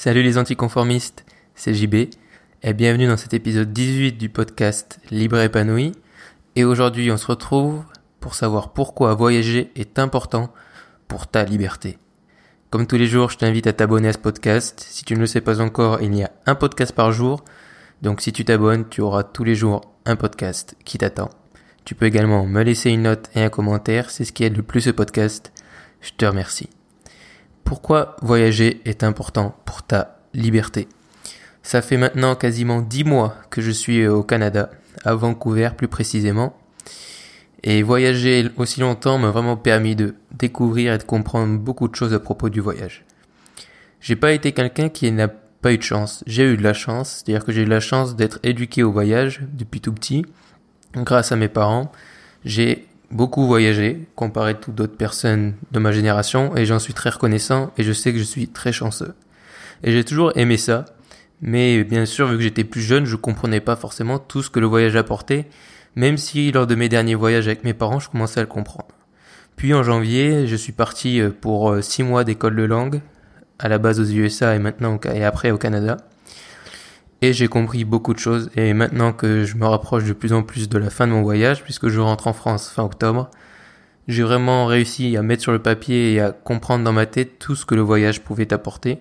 Salut les anticonformistes, c'est JB et bienvenue dans cet épisode 18 du podcast Libre épanoui. Et aujourd'hui on se retrouve pour savoir pourquoi voyager est important pour ta liberté. Comme tous les jours, je t'invite à t'abonner à ce podcast. Si tu ne le sais pas encore, il y a un podcast par jour. Donc si tu t'abonnes, tu auras tous les jours un podcast qui t'attend. Tu peux également me laisser une note et un commentaire, c'est ce qui aide le plus ce podcast. Je te remercie. Pourquoi voyager est important pour ta liberté? Ça fait maintenant quasiment dix mois que je suis au Canada, à Vancouver plus précisément. Et voyager aussi longtemps m'a vraiment permis de découvrir et de comprendre beaucoup de choses à propos du voyage. J'ai pas été quelqu'un qui n'a pas eu de chance. J'ai eu de la chance, c'est-à-dire que j'ai eu la chance d'être éduqué au voyage depuis tout petit, grâce à mes parents. J'ai beaucoup voyagé comparé à toutes d'autres personnes de ma génération et j'en suis très reconnaissant et je sais que je suis très chanceux. Et j'ai toujours aimé ça, mais bien sûr vu que j'étais plus jeune, je comprenais pas forcément tout ce que le voyage apportait, même si lors de mes derniers voyages avec mes parents, je commençais à le comprendre. Puis en janvier, je suis parti euh, pour euh, six mois d'école de langue, à la base aux USA et maintenant et après au Canada. Et j'ai compris beaucoup de choses. Et maintenant que je me rapproche de plus en plus de la fin de mon voyage, puisque je rentre en France fin octobre, j'ai vraiment réussi à mettre sur le papier et à comprendre dans ma tête tout ce que le voyage pouvait apporter.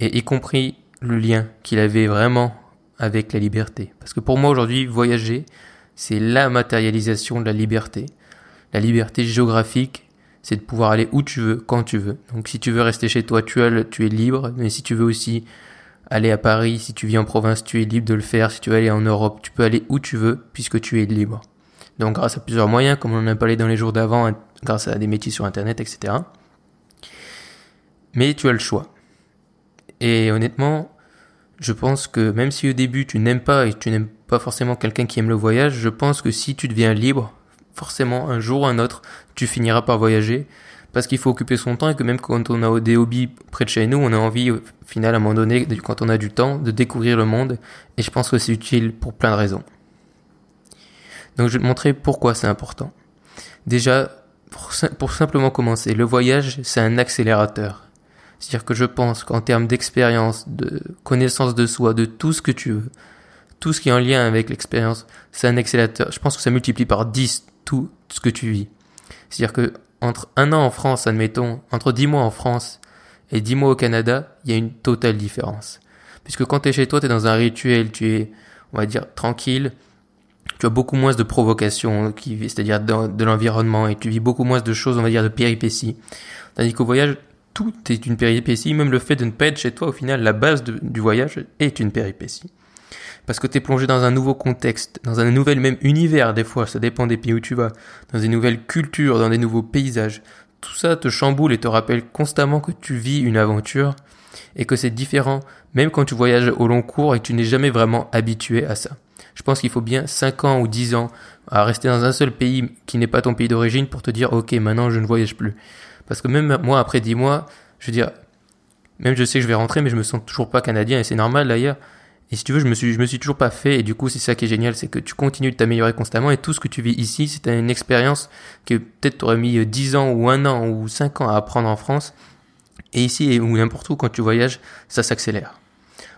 Et y compris le lien qu'il avait vraiment avec la liberté. Parce que pour moi aujourd'hui, voyager, c'est la matérialisation de la liberté. La liberté géographique, c'est de pouvoir aller où tu veux, quand tu veux. Donc si tu veux rester chez toi, tu es, libre, mais si tu veux aussi aller à Paris, si tu vis en province, tu es libre de le faire. Si tu veux aller en Europe, tu peux aller où tu veux puisque tu es libre. Donc grâce à plusieurs moyens, comme on en a parlé dans les jours d'avant, grâce à des métiers sur Internet, etc. Mais tu as le choix. Et honnêtement, je pense que même si au début tu n'aimes pas et tu n'aimes pas forcément quelqu'un qui aime le voyage, je pense que si tu deviens libre, forcément un jour ou un autre, tu finiras par voyager parce qu'il faut occuper son temps et que même quand on a des hobbies près de chez nous, on a envie, au final, à un moment donné, quand on a du temps, de découvrir le monde. Et je pense que c'est utile pour plein de raisons. Donc je vais te montrer pourquoi c'est important. Déjà, pour, simplement commencer, le voyage, c'est un accélérateur. C'est-à-dire que je pense qu'en termes d'expérience, de connaissance de soi, de tout ce que tu veux, tout ce qui est en lien avec l'expérience, c'est un accélérateur. Je pense que ça multiplie par 10 tout ce que tu vis. C'est-à-dire que entre un an en France, admettons, entre dix mois en France et dix mois au Canada, il y a une totale différence. Puisque quand tu es chez toi, tu es dans un rituel, tu es, on va dire, tranquille, tu as beaucoup moins de provocations, c'est-à-dire de, l'environnement, et tu vis beaucoup moins de choses, on va dire, de péripéties. Tandis qu'au voyage, tout est une péripétie, même le fait de ne pas être chez toi, au final, la base du voyage est une péripétie parce que tu es plongé dans un nouveau contexte, dans un nouvel même univers des fois, ça dépend des pays où tu vas, dans une nouvelle culture, dans des nouveaux paysages. Tout ça te chamboule et te rappelle constamment que tu vis une aventure et que c'est différent même quand tu voyages au long cours et que tu n'es jamais vraiment habitué à ça. Je pense qu'il faut bien 5 ans ou 10 ans à rester dans un seul pays qui n'est pas ton pays d'origine pour te dire ok maintenant je ne voyage plus. Parce que même moi après 10 mois, je veux dire, même je sais que je vais rentrer mais je me sens toujours pas canadien et c'est normal d'ailleurs. Et si tu veux, je me suis, je me suis toujours pas fait. Et du coup, c'est ça qui est génial, c'est que tu continues de t'améliorer constamment. Et tout ce que tu vis ici, c'est une expérience que peut-être t'aurais mis 10 ans ou un an ou 5 ans à apprendre en France. Et ici, ou n'importe où, quand tu voyages, ça s'accélère.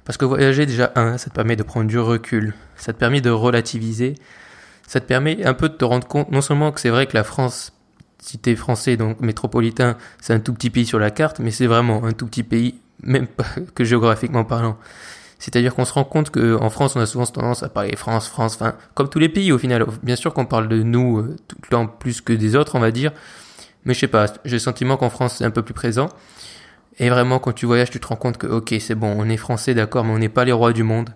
Parce que voyager, déjà, un, ça te permet de prendre du recul. Ça te permet de relativiser. Ça te permet un peu de te rendre compte, non seulement que c'est vrai que la France, si t'es français, donc métropolitain, c'est un tout petit pays sur la carte, mais c'est vraiment un tout petit pays, même pas que géographiquement parlant. C'est-à-dire qu'on se rend compte qu'en France, on a souvent tendance à parler France, France, enfin, comme tous les pays au final. Bien sûr qu'on parle de nous euh, tout le temps plus que des autres, on va dire. Mais je sais pas, j'ai le sentiment qu'en France, c'est un peu plus présent. Et vraiment, quand tu voyages, tu te rends compte que, ok, c'est bon, on est français, d'accord, mais on n'est pas les rois du monde.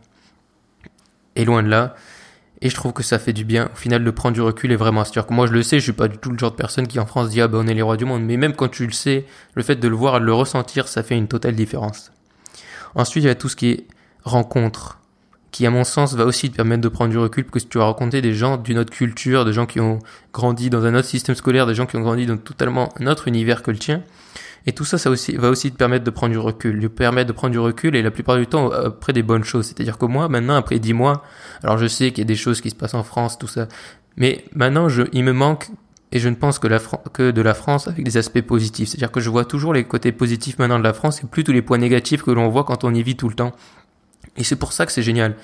Et loin de là. Et je trouve que ça fait du bien, au final, de prendre du recul et vraiment. C'est-à-dire que moi, je le sais, je suis pas du tout le genre de personne qui en France dit, ah ben, on est les rois du monde. Mais même quand tu le sais, le fait de le voir de le ressentir, ça fait une totale différence. Ensuite, il y a tout ce qui est rencontre qui à mon sens va aussi te permettre de prendre du recul parce que tu vas rencontrer des gens d'une autre culture, des gens qui ont grandi dans un autre système scolaire, des gens qui ont grandi dans totalement un autre univers que le tien. Et tout ça, ça aussi, va aussi te permettre de prendre du recul, lui permettre de prendre du recul et la plupart du temps après des bonnes choses. C'est-à-dire que moi, maintenant, après dix mois, alors je sais qu'il y a des choses qui se passent en France, tout ça, mais maintenant, il me manque et je ne pense que, que de la France avec des aspects positifs. C'est-à-dire que je vois toujours les côtés positifs maintenant de la France et plus tous les points négatifs que l'on voit quand on y vit tout le temps. Et c'est pour ça que c'est génial.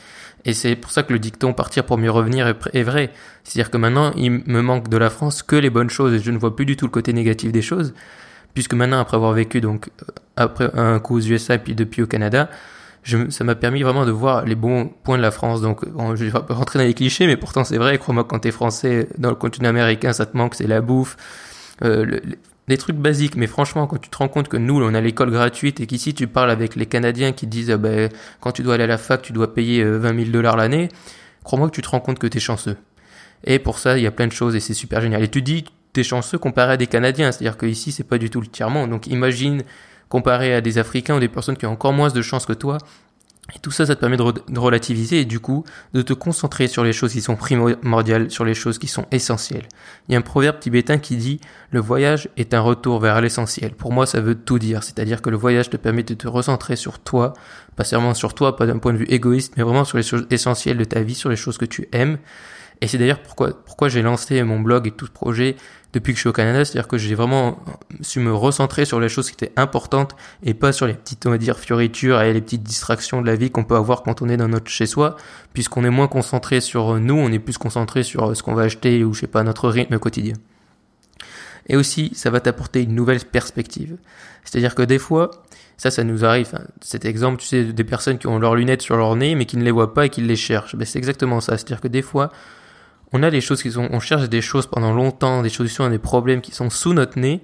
Et c'est pour ça que le dicton partir pour mieux revenir est, vrai. C'est-à-dire que maintenant, il me manque de la France que les bonnes choses et je ne vois plus du tout le côté négatif des choses. Puisque maintenant, après avoir vécu donc euh, après un coup aux USA et puis depuis au Canada, ça m'a permis vraiment de voir les bons points de la France. Donc, bon, je vais rentrer dans les clichés, mais pourtant c'est vrai. Crois-moi, quand t'es français dans le continent américain, ça te manque, c'est la bouffe, euh, des trucs basiques. Mais franchement, quand tu te rends compte que nous, on a l'école gratuite et qu'ici tu parles avec les Canadiens qui disent, ah ben, quand tu dois aller à la fac, tu dois payer 20 euh, 000 dollars l'année. Crois-moi que tu te rends compte que t'es chanceux. Et pour ça, il y a plein de choses et c'est super génial. Et tu dis, t'es chanceux comparé à des Canadiens. C'est-à-dire qu'ici, c'est pas du tout le tiers-monde. Donc imagine comparé à des Africains ou des personnes qui ont encore moins de chance que toi. Et tout ça, ça te permet de, relativiser et du coup de te concentrer sur les choses qui sont primordiales, sur les choses qui sont essentielles. Il y a un proverbe tibétain qui dit le voyage est un retour vers l'essentiel. Pour moi, ça veut tout dire. C'est-à-dire que le voyage te permet de te recentrer sur toi, pas seulement sur toi, pas d'un point de vue égoïste, mais vraiment sur les choses essentielles de ta vie, sur les choses que tu aimes. Et c'est d'ailleurs pourquoi, j'ai lancé mon blog et tout ce projet depuis que je suis au Canada, c'est-à-dire que j'ai vraiment su me recentrer sur les choses qui étaient importantes et pas sur les petites, on va dire, fioritures et les petites distractions de la vie qu'on peut avoir quand on est dans notre chez-soi, puisqu'on est moins concentré sur nous, on est plus concentré sur ce qu'on va acheter ou je sais pas, notre rythme quotidien. Et aussi, ça va t'apporter une nouvelle perspective. C'est-à-dire que des fois, ça, ça nous arrive. Hein, cet exemple, tu sais, des personnes qui ont leurs lunettes sur leur nez, mais qui ne les voient pas et qui les cherchent. Ben, c'est exactement ça. C'est-à-dire que des fois, on a choses qui sont, on cherche des choses pendant longtemps, des solutions à des problèmes qui sont sous notre nez,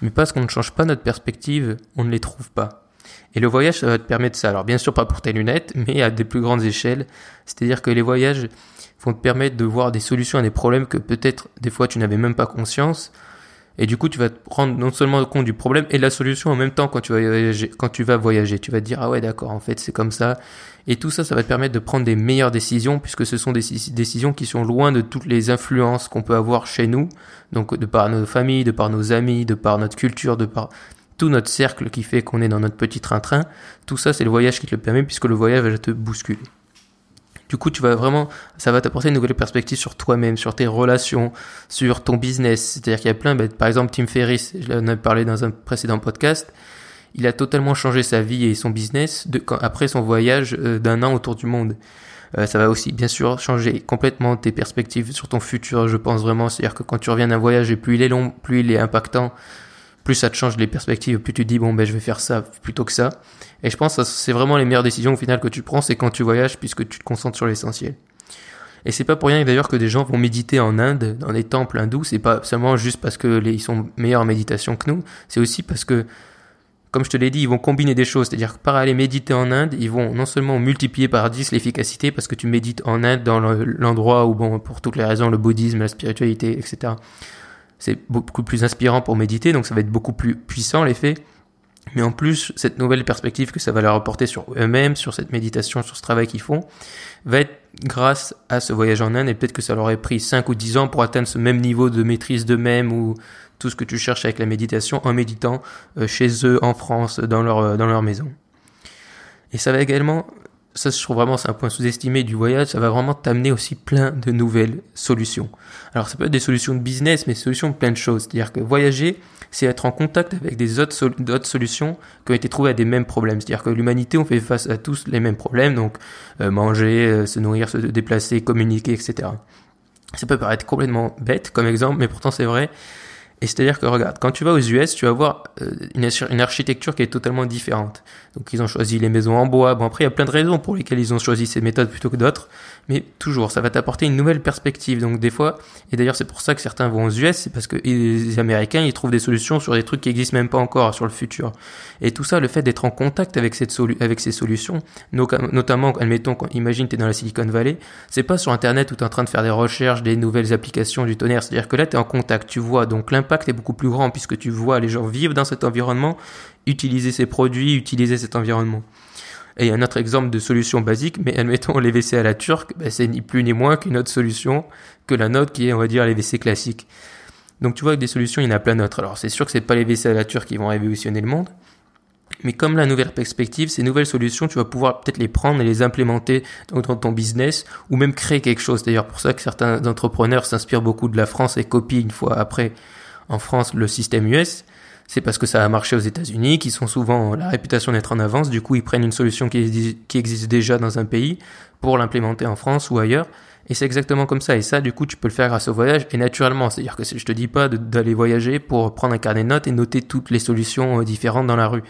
mais parce qu'on ne change pas notre perspective, on ne les trouve pas. Et le voyage, ça va te permettre ça. Alors bien sûr pas pour tes lunettes, mais à des plus grandes échelles. C'est-à-dire que les voyages vont te permettre de voir des solutions à des problèmes que peut-être des fois tu n'avais même pas conscience. Et du coup, tu vas te rendre non seulement compte du problème et de la solution en même temps quand tu vas voyager. Quand tu vas voyager, tu vas te dire ah ouais d'accord, en fait c'est comme ça. Et tout ça, ça va te permettre de prendre des meilleures décisions puisque ce sont des décisions qui sont loin de toutes les influences qu'on peut avoir chez nous. Donc de par nos familles, de par nos amis, de par notre culture, de par tout notre cercle qui fait qu'on est dans notre petit train-train. Tout ça, c'est le voyage qui te le permet puisque le voyage va te bousculer. Du coup, tu vas vraiment, ça va t'apporter une nouvelle perspective sur toi-même, sur tes relations, sur ton business. C'est-à-dire qu'il y a plein, ben, par exemple, Tim Ferriss, je l'en parlé dans un précédent podcast, il a totalement changé sa vie et son business après son voyage euh, d'un an autour du monde. Euh, ça va aussi, bien sûr, changer complètement tes perspectives sur ton futur, je pense vraiment. C'est-à-dire que quand tu reviens d'un voyage et plus il est long, plus il est impactant, plus ça te change les perspectives, plus tu dis bon ben je vais faire ça plutôt que ça. Et je pense que c'est vraiment les meilleures décisions au final que tu prends, c'est quand tu voyages puisque tu te concentres sur l'essentiel. Et c'est pas pour rien d'ailleurs que des gens vont méditer en Inde, dans des temples hindous. C'est pas seulement juste parce que sont meilleurs en méditation que nous. C'est aussi parce que, comme je te l'ai dit, ils vont combiner des choses. C'est-à-dire que par aller méditer en Inde, ils vont non seulement multiplier par 10 l'efficacité parce que tu médites en Inde dans l'endroit où, bon, pour toutes les raisons, le bouddhisme, la spiritualité, etc c'est beaucoup plus inspirant pour méditer, donc ça va être beaucoup plus puissant l'effet. Mais en plus, cette nouvelle perspective que ça va leur apporter sur eux-mêmes, sur cette méditation, sur ce travail qu'ils font, va être grâce à ce voyage en Inde, et peut-être que ça leur aurait pris 5 ou 10 ans pour atteindre ce même niveau de maîtrise d'eux-mêmes ou tout ce que tu cherches avec la méditation en méditant euh, chez eux, en France, dans leur, euh, dans leur maison. Et ça va également ça je trouve vraiment c'est un point sous-estimé du voyage, ça va vraiment t'amener aussi plein de nouvelles solutions. Alors ça peut être des solutions de business, mais solutions de plein de choses. C'est-à-dire que voyager, c'est être en contact avec des autres, solutions qui ont été trouvées à des mêmes problèmes. C'est-à-dire que l'humanité, on fait face à tous les mêmes problèmes, donc euh, manger, euh, se nourrir, se déplacer, communiquer, etc. Ça peut paraître complètement bête comme exemple, mais pourtant c'est vrai. Et c'est-à-dire que regarde, quand tu vas aux US, tu vas voir euh, une, architecture qui est totalement différente. Donc ils ont choisi les maisons en bois. Bon après il y a plein de raisons pour lesquelles ils ont choisi ces méthodes plutôt que d'autres, mais toujours ça va t'apporter une nouvelle perspective. Donc des fois, et d'ailleurs c'est pour ça que certains vont aux US, c'est parce que les Américains ils trouvent des solutions sur des trucs qui existent même pas encore sur le futur. Et tout ça, le fait d'être en contact avec cette avec ces solutions, notamment admettons, imagine tu es dans la Silicon Valley, c'est pas sur Internet où tu es en train de faire des recherches, des nouvelles applications du tonnerre. C'est-à-dire que là tu es en contact, tu vois donc l'impact l'impact est beaucoup plus grand puisque tu vois les gens vivre dans cet environnement, utiliser ces produits, utiliser cet environnement. Et un autre exemple de solution basique, mais admettons les WC à la turque, ben, c'est ni plus ni moins qu'une autre solution que la nôtre qui est, on va dire, les WC classiques. Donc tu vois que des solutions, il y en a plein d'autres. Alors c'est sûr que c'est pas les WC à la turque qui vont révolutionner le monde, Mais comme la nouvelle perspective, ces nouvelles solutions, tu vas pouvoir peut-être les prendre et les implémenter dans, ton business ou même créer quelque chose. D'ailleurs, pour ça que certains entrepreneurs s'inspirent beaucoup de la France et copient une fois après en France le système US. C'est parce que ça a marché aux États-Unis, qui sont souvent la réputation d'être en avance. Du coup, ils prennent une solution qui, qui existe déjà dans un pays pour l'implémenter en France ou ailleurs. Et c'est exactement comme ça. Et ça, du coup, tu peux le faire grâce au voyage et naturellement. C'est-à-dire que je te dis pas d'aller voyager pour prendre un carnet de notes et noter toutes les solutions euh, différentes dans la rue.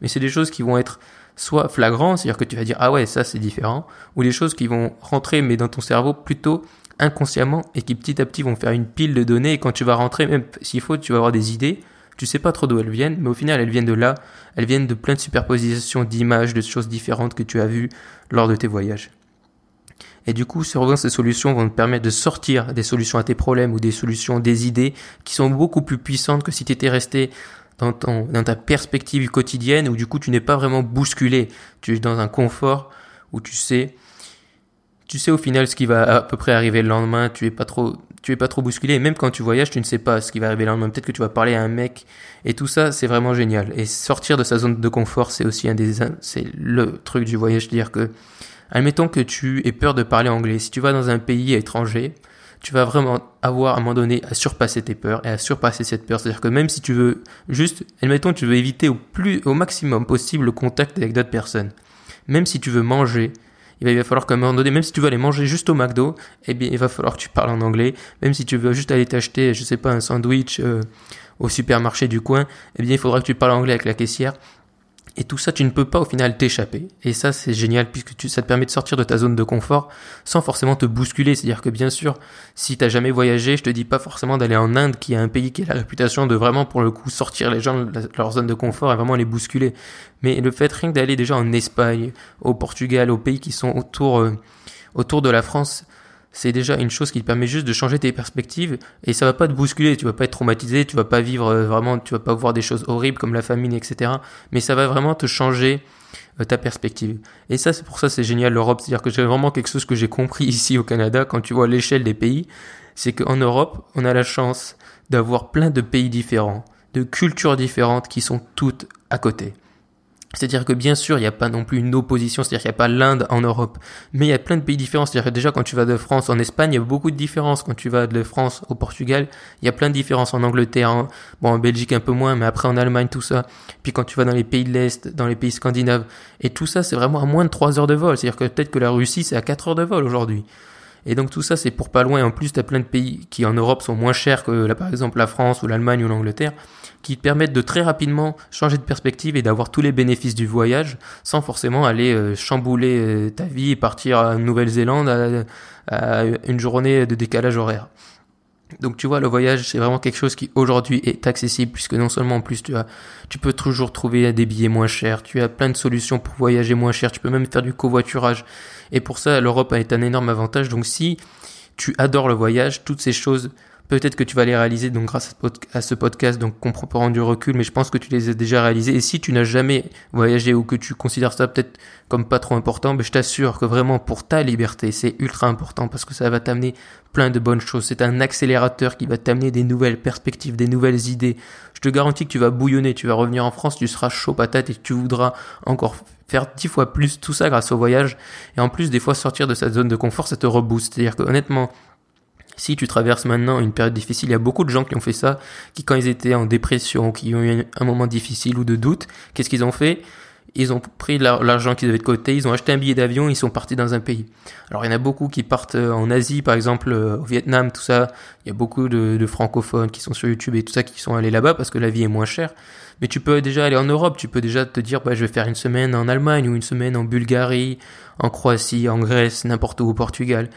Mais c'est des choses qui vont être soit flagrantes, c'est-à-dire que tu vas dire ah ouais ça c'est différent, ou des choses qui vont rentrer mais dans ton cerveau plutôt inconsciemment et qui petit à petit vont faire une pile de données et quand tu vas rentrer, même s'il faut, tu vas avoir des idées. Tu sais pas trop d'où elles viennent, mais au final elles viennent de là. Elles viennent de plein de superpositions d'images, de choses différentes que tu as vues lors de tes voyages. Et du coup, souvent, ces solutions vont te permettre de sortir des solutions à tes problèmes ou des solutions, des idées qui sont beaucoup plus puissantes que si tu étais resté dans, dans ta perspective quotidienne où du coup tu n'es pas vraiment bousculé. Tu es dans un confort où tu sais, tu sais au final ce qui va à peu près arriver le lendemain. Tu es pas trop, tu es pas trop bousculé. Et même quand tu voyages, tu ne sais pas ce qui va arriver le lendemain. Peut-être que tu vas parler à un mec et tout ça, c'est vraiment génial. Et sortir de sa zone de confort, c'est aussi un des, c'est le truc du voyage, dire que Admettons que tu aies peur de parler anglais. Si tu vas dans un pays étranger, tu vas vraiment avoir à un moment donné à surpasser tes peurs et à surpasser cette peur. C'est-à-dire que même si tu veux juste, admettons tu veux éviter au plus, au maximum possible le contact avec d'autres personnes. Même si tu veux manger, il va, falloir qu'à un moment donné, même si tu veux aller manger juste au McDo, eh bien, il va falloir que tu parles en anglais. Même si tu veux juste aller t'acheter, je sais pas, un sandwich euh, au supermarché du coin, eh bien, il faudra que tu parles anglais avec la caissière. Et tout ça, tu ne peux pas au final t'échapper. Et ça, c'est génial puisque tu, ça te permet de sortir de ta zone de confort sans forcément te bousculer. C'est-à-dire que bien sûr, si t'as jamais voyagé, je te dis pas forcément d'aller en Inde, qui est un pays qui a la réputation de vraiment pour le coup sortir les gens de leur zone de confort et vraiment les bousculer. Mais le fait rien d'aller déjà en Espagne, au Portugal, aux pays qui sont autour, euh, autour de la France, c'est déjà une chose qui te permet juste de changer tes perspectives et ça va pas te bousculer, tu vas pas être traumatisé, tu vas pas vivre euh, vraiment, tu vas pas voir des choses horribles comme la famine, etc. Mais ça va vraiment te changer euh, ta perspective. Et ça, c'est pour ça c'est génial l'Europe, c'est-à-dire que j'ai vraiment quelque chose que j'ai compris ici au Canada quand tu vois l'échelle des pays, c'est qu'en Europe, on a la chance d'avoir plein de pays différents, de cultures différentes qui sont toutes à côté. C'est-à-dire que bien sûr, il n'y a pas non plus une opposition, c'est-à-dire qu'il n'y a pas l'Inde en Europe, mais il y a plein de pays différents. C'est-à-dire que déjà quand tu vas de France en Espagne, il y a beaucoup de différences. Quand tu vas de France au Portugal, il y a plein de différences. En Angleterre, bon en Belgique un peu moins, mais après en Allemagne tout ça. Puis quand tu vas dans les pays de l'Est, dans les pays scandinaves, et tout ça c'est vraiment à moins de 3 heures de vol. C'est-à-dire que peut-être que la Russie c'est à 4 heures de vol aujourd'hui. Et donc tout ça c'est pour pas loin. En plus, tu as plein de pays qui en Europe sont moins chers que là par exemple la France ou l'Allemagne ou l'Angleterre qui te permettent de très rapidement changer de perspective et d'avoir tous les bénéfices du voyage sans forcément aller euh, chambouler euh, ta vie et partir à Nouvelle-Zélande à, une journée de décalage horaire. Donc tu vois, le voyage, c'est vraiment quelque chose qui aujourd'hui est accessible puisque non seulement en plus tu as, tu peux toujours trouver des billets moins chers, tu as plein de solutions pour voyager moins cher, tu peux même faire du covoiturage. Et pour ça, l'Europe a un énorme avantage. Donc si tu adores le voyage, toutes ces choses Peut-être que tu vas les réaliser donc grâce à ce podcast, donc qu'on prend du recul, mais je pense que tu les as déjà réalisés. Et si tu n'as jamais voyagé ou que tu considères ça peut-être comme pas trop important, ben je t'assure que vraiment pour ta liberté, c'est ultra important parce que ça va t'amener plein de bonnes choses. C'est un accélérateur qui va t'amener des nouvelles perspectives, des nouvelles idées. Je te garantis que tu vas bouillonner, tu vas revenir en France, tu seras chaud patate et tu voudras encore faire dix fois plus tout ça grâce au voyage. Et en plus, des fois, sortir de cette zone de confort, ça te rebooste. C'est-à-dire que honnêtement, si tu traverses maintenant une période difficile, il y a beaucoup de gens qui ont fait ça, qui quand ils étaient en dépression, qui ont eu un moment difficile ou de doute, qu'est-ce qu'ils ont fait? Ils ont pris l'argent qu'ils avaient de côté, ils ont acheté un billet d'avion, ils sont partis dans un pays. Alors il y en a beaucoup qui partent euh, en Asie, par exemple euh, au Vietnam, tout ça. Il y a beaucoup de, francophones qui sont sur YouTube et tout ça qui sont allés là-bas parce que la vie est moins chère. Mais tu peux déjà aller en Europe, tu peux déjà te dire bah, je vais faire une semaine en Allemagne ou une semaine en Bulgarie, en Croatie, en Grèce, n'importe où au Portugal.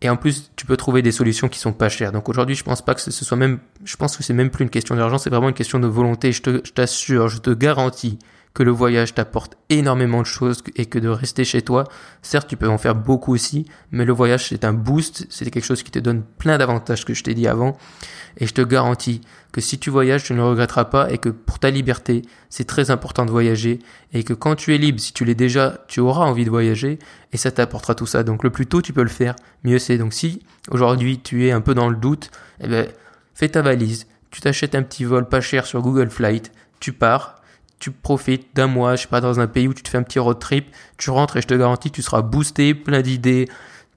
Et en plus, tu peux trouver des solutions qui sont pas chères. Donc aujourd'hui, je pense pas que ce soit même, je pense que c'est même plus une question d'argent, c'est vraiment une question de volonté. Je te, je t'assure, je te garantis que le voyage t'apporte énormément de choses et que de rester chez toi, certes, tu peux en faire beaucoup aussi, mais le voyage, c'est un boost, c'est quelque chose qui te donne plein d'avantages que je t'ai dit avant. Et je te garantis que si tu voyages, tu ne regretteras pas et que pour ta liberté, c'est très important de voyager et que quand tu es libre, si tu l'es déjà, tu auras envie de voyager et ça t'apportera tout ça. Donc le plus tôt tu peux le faire, mieux c'est. Donc si aujourd'hui tu es un peu dans le doute, eh ben, fais ta valise, tu t'achètes un petit vol pas cher sur Google Flight, tu pars, tu profites d'un mois, je sais pas, dans un pays où tu te fais un petit road trip, tu rentres et je te garantis, tu seras boosté, plein d'idées,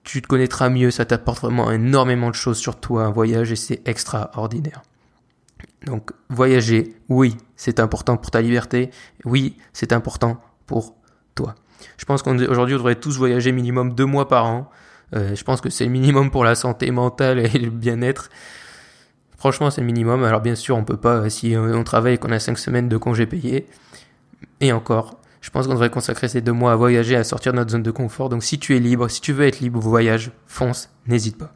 tu te connaîtras mieux, ça t'apporte vraiment énormément de choses sur toi, un voyage, et c'est extraordinaire. Donc, voyager, oui, c'est important pour ta liberté, oui, c'est important pour toi. Je pense qu'aujourd'hui, on devrait tous voyager minimum deux mois par an. Euh, je pense que c'est le minimum pour la santé mentale et le bien-être. Franchement, c'est le minimum. Alors bien sûr, on peut pas, si on travaille et qu'on a cinq semaines de congés payés, et encore, je pense qu'on devrait consacrer ces deux mois à voyager, à sortir de notre zone de confort. Donc si tu es libre, si tu veux être libre, voyage, fonce, n'hésite pas.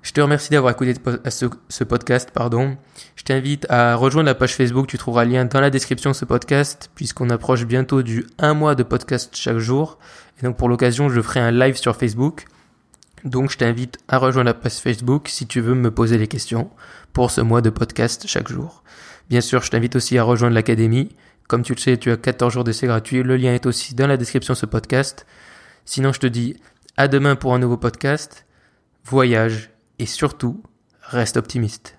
Je te remercie d'avoir écouté ce, podcast, pardon. Je t'invite à rejoindre la page Facebook, tu trouveras le lien dans la description de ce podcast, puisqu'on approche bientôt du un mois de podcast chaque jour. Et donc pour l'occasion, je ferai un live sur Facebook. Donc je t'invite à rejoindre la page Facebook si tu veux me poser les questions pour ce mois de podcast chaque jour. Bien sûr, je t'invite aussi à rejoindre l'académie. Comme tu le sais, tu as 14 jours d'essai gratuit. Le lien est aussi dans la description de ce podcast. Sinon, je te dis à demain pour un nouveau podcast. Voyage et surtout, reste optimiste.